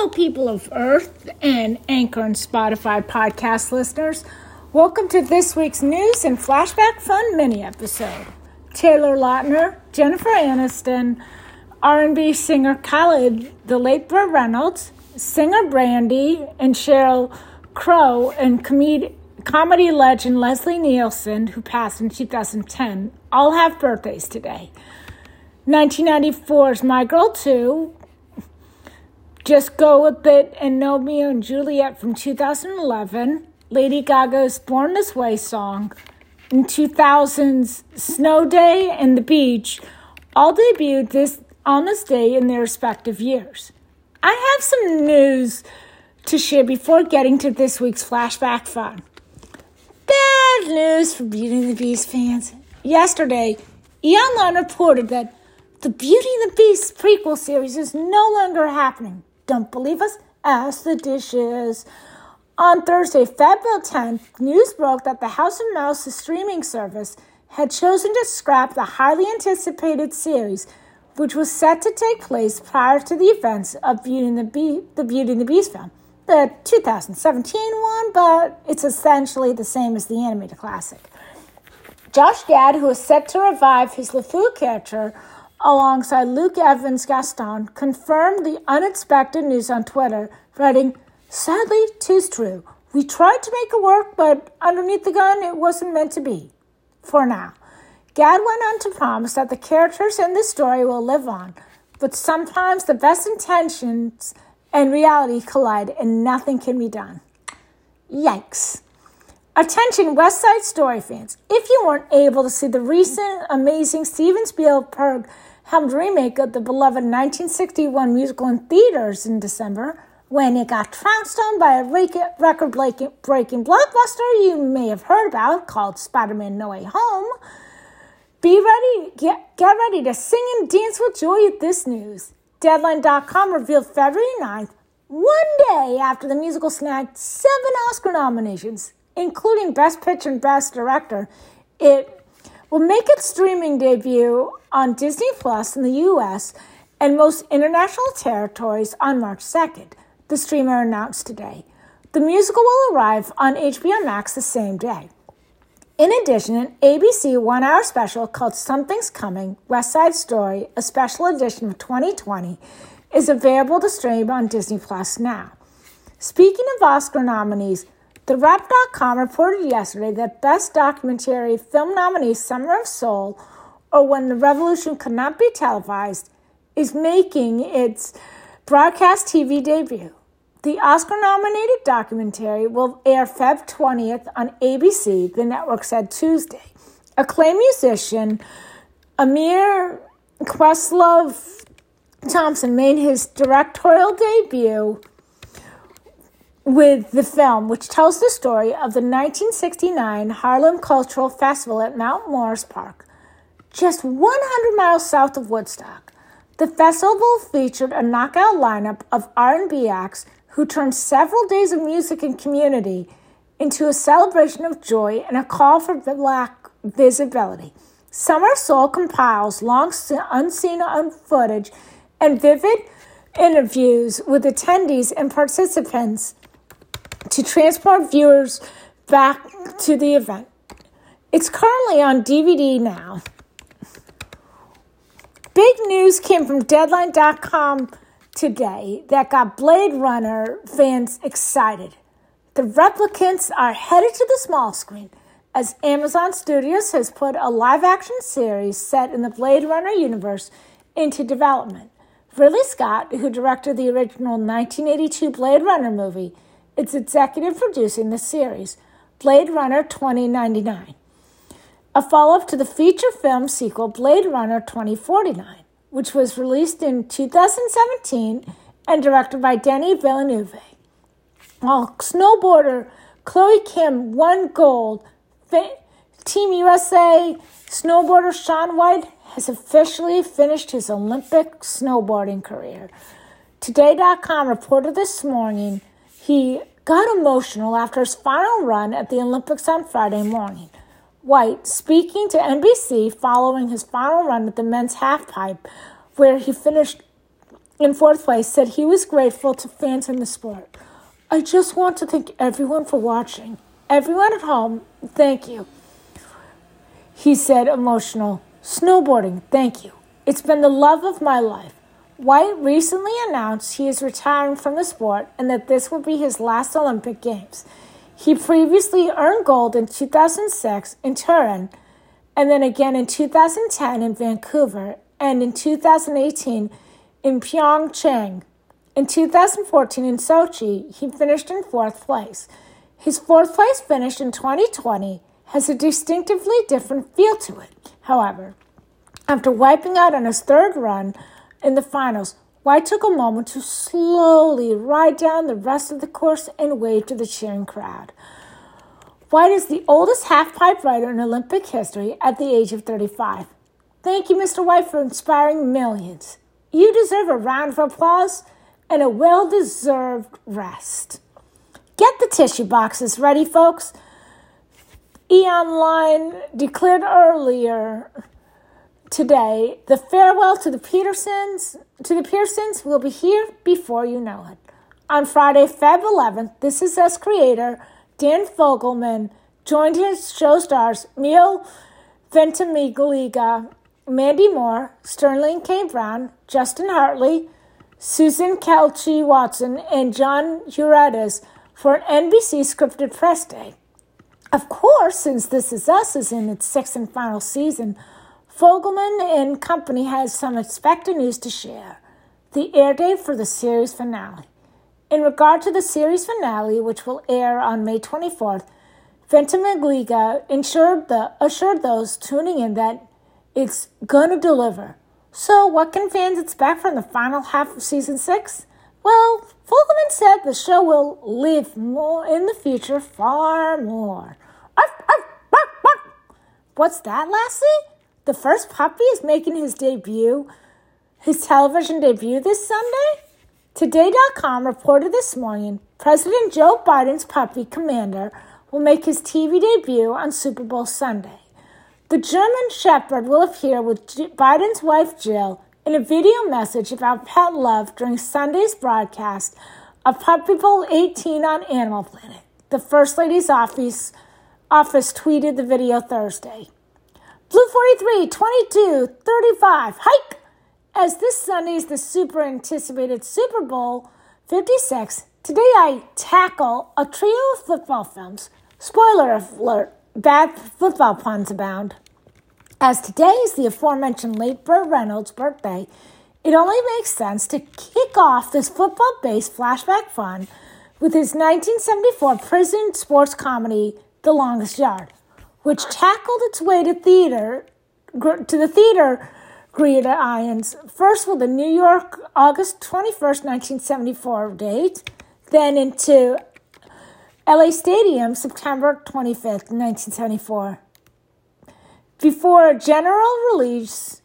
Hello, people of Earth and Anchor and Spotify podcast listeners. Welcome to this week's news and flashback fun mini episode. Taylor Lautner, Jennifer Aniston, R&B singer Khalid, the late Burt Reynolds, singer Brandy, and Sheryl Crow, and comedian comedy legend Leslie Nielsen, who passed in 2010, all have birthdays today. 1994's My Girl 2, Just Go With It, and Romeo and Juliet from 2011, Lady Gaga's Born This Way song, in 2000's Snow Day and The Beach, all debuted this on this day in their respective years. I have some news to share before getting to this week's flashback fun. Bad news for Beauty and the Beast fans. Yesterday, E! Online reported that the Beauty and the Beast prequel series is no longer happening. Don't believe us? Ask the dishes. On Thursday, February 10th, news broke that the House of Mouse streaming service had chosen to scrap the highly anticipated series, which was set to take place prior to the events of Beauty and the, Be- the Beauty and the Beast film, the 2017 one, but it's essentially the same as the animated classic. Josh Gad, who is set to revive his LeFou character alongside Luke Evans Gaston, confirmed the unexpected news on Twitter, writing, Sadly, tis true. We tried to make it work, but underneath the gun, it wasn't meant to be. For now. Gad went on to promise that the characters in this story will live on, but sometimes the best intentions and reality collide and nothing can be done. Yikes. Attention, West Side Story fans. If you weren't able to see the recent amazing Steven Spielberg helmed remake of the beloved 1961 musical in theaters in December, when it got trounced on by a record breaking blockbuster you may have heard about called Spider Man No Way Home, be ready, get, get ready to sing and dance with joy at this news. Deadline.com revealed February 9th, one day after the musical snagged seven Oscar nominations, including Best Picture and Best Director. It will make its streaming debut on Disney Plus in the US and most international territories on March 2nd, the streamer announced today. The musical will arrive on HBO Max the same day. In addition, an ABC one hour special called Something's Coming West Side Story, a special edition of 2020, is available to stream on Disney Plus now. Speaking of Oscar nominees, TheWrap.com reported yesterday that Best Documentary Film nominee Summer of Soul, or When the Revolution Could Not Be Televised, is making its broadcast TV debut. The Oscar nominated documentary will air Feb 20th on ABC, the network said Tuesday. Acclaimed musician Ahmir Questlove Thompson made his directorial debut with the film, which tells the story of the 1969 Harlem Cultural Festival at Mount Morris Park, just 100 miles south of Woodstock. The festival featured a knockout lineup of R&B acts who turned several days of music and community into a celebration of joy and a call for black visibility. Summer Soul compiles long unseen footage and vivid interviews with attendees and participants to transport viewers back to the event. It's currently on DVD now. Big news came from Deadline.com today that got Blade Runner fans excited. The replicants are headed to the small screen as Amazon Studios has put a live action series set in the Blade Runner universe into development. Ridley Scott, who directed the original 1982 Blade Runner movie, is executive producing the series, Blade Runner 2099, a follow up to the feature film sequel Blade Runner 2049 which was released in 2017 and directed by Denis Villeneuve. While snowboarder Chloe Kim won gold, Team USA snowboarder Shaun White has officially finished his Olympic snowboarding career. Today.com reported this morning he got emotional after his final run at the Olympics on Friday morning. White speaking to NBC following his final run at the men's halfpipe, where he finished in fourth place, said he was grateful to fans in the sport. I just want to thank everyone for watching. Everyone at home, thank you. He said, emotional. Snowboarding, thank you. It's been the love of my life. White recently announced he is retiring from the sport and that this will be his last Olympic Games. He previously earned gold in 2006 in Turin, and then again in 2010 in Vancouver, and in 2018 in Pyeongchang. In 2014 in Sochi, he finished in fourth place. His fourth place finish in 2020 has a distinctively different feel to it, however. After wiping out on his third run in the finals, White took a moment to slowly ride down the rest of the course and wave to the cheering crowd. White is the oldest halfpipe rider in Olympic history at the age of 35. Thank you, Mr. White, for inspiring millions. You deserve a round of applause and a well deserved rest. Get the tissue boxes ready, folks. E Online declared earlier today the farewell to the Petersons to the Pearsons will be here before you know it. On Friday, Feb 11th, This Is Us creator Dan Fogelman joined his show stars Milo Ventimiglia, Mandy Moore, Sterling K. Brown, Justin Hartley, Susan Kelechi Watson, and John Uridas for an NBC scripted press day. Of course, since This Is Us is in its sixth and final season, Fogelman and company has some expected news to share. The air date for the series finale. In regard to the series finale, which will air on May 24th, Ventimiglia assured, the, assured those tuning in that it's going to deliver. So, what can fans expect from the final half of season six? Well, Fogelman said the show will live more in the future, far more. What's that, Lassie? The first puppy is making his debut, his television debut this Sunday? Today.com reported this morning President Joe Biden's puppy, Commander, will make his TV debut on Super Bowl Sunday. The German Shepherd will appear with Biden's wife, Jill, in a video message about pet love during Sunday's broadcast of Puppy Bowl 18 on Animal Planet. The First Lady's office, office tweeted the video Thursday. Blue 43, 22, 35, hike! As this Sunday is the super anticipated Super Bowl 56, today I tackle a trio of football films. Spoiler alert, bad football puns abound. As today is the aforementioned late Burt Reynolds' birthday, it only makes sense to kick off this football based flashback fun with his 1974 prison sports comedy, The Longest Yard which tackled its way to theater to the theater gridirons, first with the New York August 21st, 1974 date, then into LA Stadium September 25th, 1974. Before a general release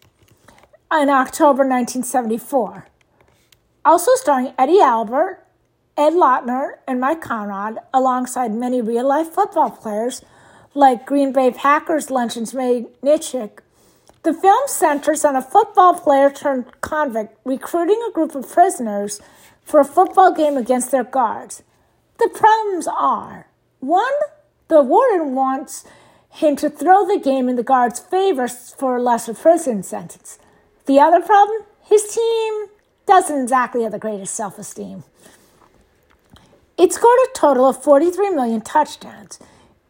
in October 1974. Also starring Eddie Albert, Ed Lauter, and Mike Conrad, alongside many real life football players like Green Bay Packers luncheon's Ray Nitschke. The film centers on a football player turned convict recruiting a group of prisoners for a football game against their guards. The problems are one, the warden wants him to throw the game in the guard's favor for a lesser prison sentence. The other problem, his team doesn't exactly have the greatest self esteem. It scored a total of 43 million touchdowns.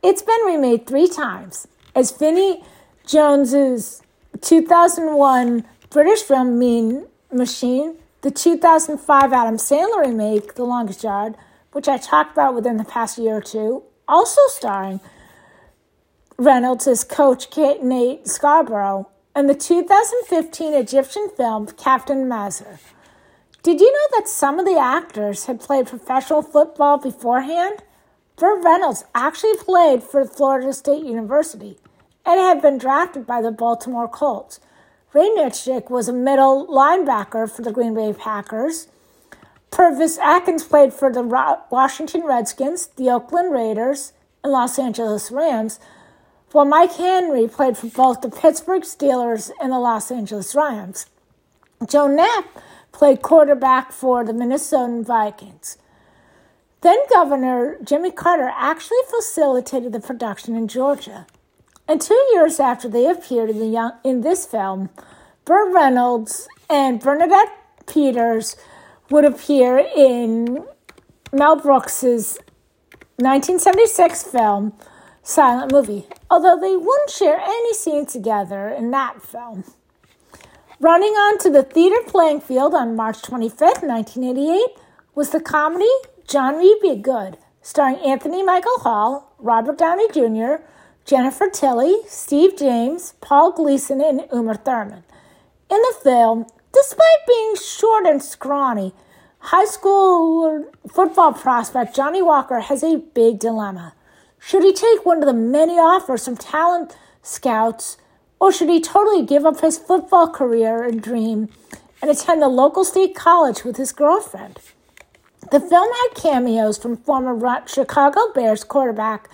It's been remade three times as Vinnie Jones's 2001 British film Mean Machine, the 2005 Adam Sandler remake The Longest Yard, which I talked about within the past year or two, also starring Reynolds as Coach Nate Scarborough, and the 2015 Egyptian film Captain Masr. Did you know that some of the actors had played professional football beforehand? Burt Reynolds actually played for Florida State University and had been drafted by the Baltimore Colts. Ray Nitschke was a middle linebacker for the Green Bay Packers. Pervis Atkins played for the Washington Redskins, the Oakland Raiders, and Los Angeles Rams, while Mike Henry played for both the Pittsburgh Steelers and the Los Angeles Rams. Joe Kapp played quarterback for the Minnesota Vikings. Then Governor Jimmy Carter actually facilitated the production in Georgia. And two years after they appeared in, the young, in this film, Burt Reynolds and Bernadette Peters would appear in Mel Brooks's 1976 film Silent Movie, although they wouldn't share any scenes together in that film. Running onto the theater playing field on March 25, 1988, was the comedy Johnny Be Good, starring Anthony Michael Hall, Robert Downey Jr., Jennifer Tilly, Steve James, Paul Gleason, and Uma Thurman. In the film, despite being short and scrawny, high school football prospect Johnny Walker has a big dilemma. Should he take one of the many offers from talent scouts, or should he totally give up his football career and dream and attend the local state college with his girlfriend? The film had cameos from former Chicago Bears quarterback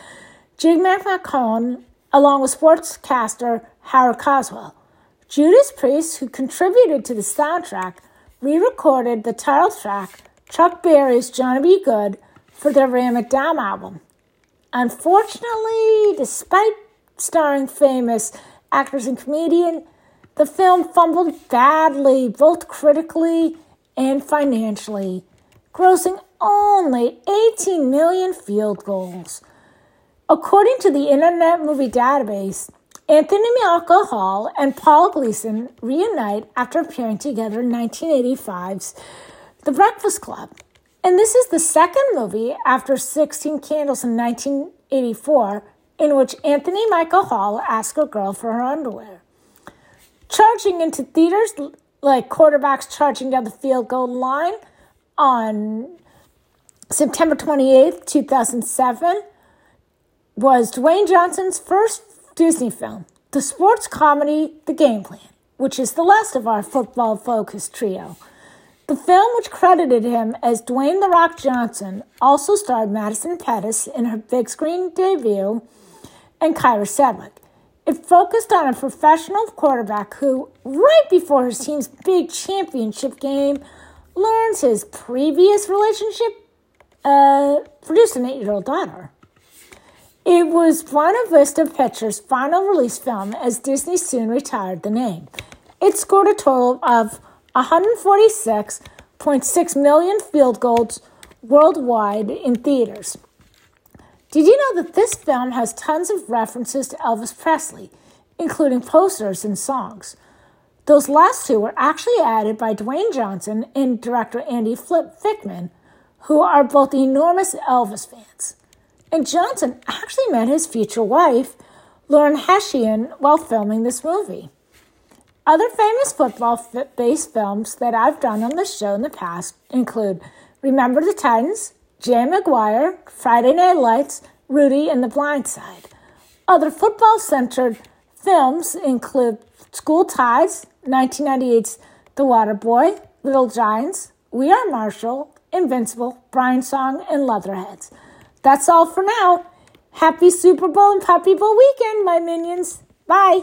Jim McMahon, along with sportscaster Howard Cosell. Judas Priest, who contributed to the soundtrack, re recorded the title track, Chuck Berry's Johnny B. Goode, for their Ram Down album. Unfortunately, despite starring famous actors and comedian, the film fumbled badly, both critically and financially, grossing only 18 million field goals. According to the Internet Movie Database, Anthony Michael Hall and Paul Gleason reunite after appearing together in 1985's The Breakfast Club. And this is the second movie after 16 Candles in 1984 in which Anthony Michael Hall asks a girl for her underwear. Charging into theaters like quarterbacks charging down the field goal line on September 28th, 2007 was Dwayne Johnson's first Disney film, the sports comedy The Game Plan, which is the last of our football focused trio. The film, which credited him as Dwayne The Rock Johnson, also starred Madison Pettis in her big screen debut and Kyra Sedgwick. It focused on a professional quarterback who, right before his team's big championship game, learns his previous relationship uh, produced an eight year old daughter. It was Buena Vista Pictures' final release film as Disney soon retired the name. It scored a total of 146.6 million field goals worldwide in theaters. Did you know that this film has tons of references to Elvis Presley, including posters and songs? Those last two were actually added by Dwayne Johnson and director Andy Flip Fickman, who are both enormous Elvis fans and Johnson actually met his future wife, Lauren Hashian, while filming this movie. Other famous football based films that I've done on the show in the past include Remember the Titans, Jerry Maguire, Friday Night Lights, Rudy, and The Blind Side. Other football centered films include School Ties, 1998's The Water Boy, Little Giants, We Are Marshall, Invincible, Brian Song, and Leatherheads. That's all for now. Happy Super Bowl and Puppy Bowl weekend, my minions. Bye.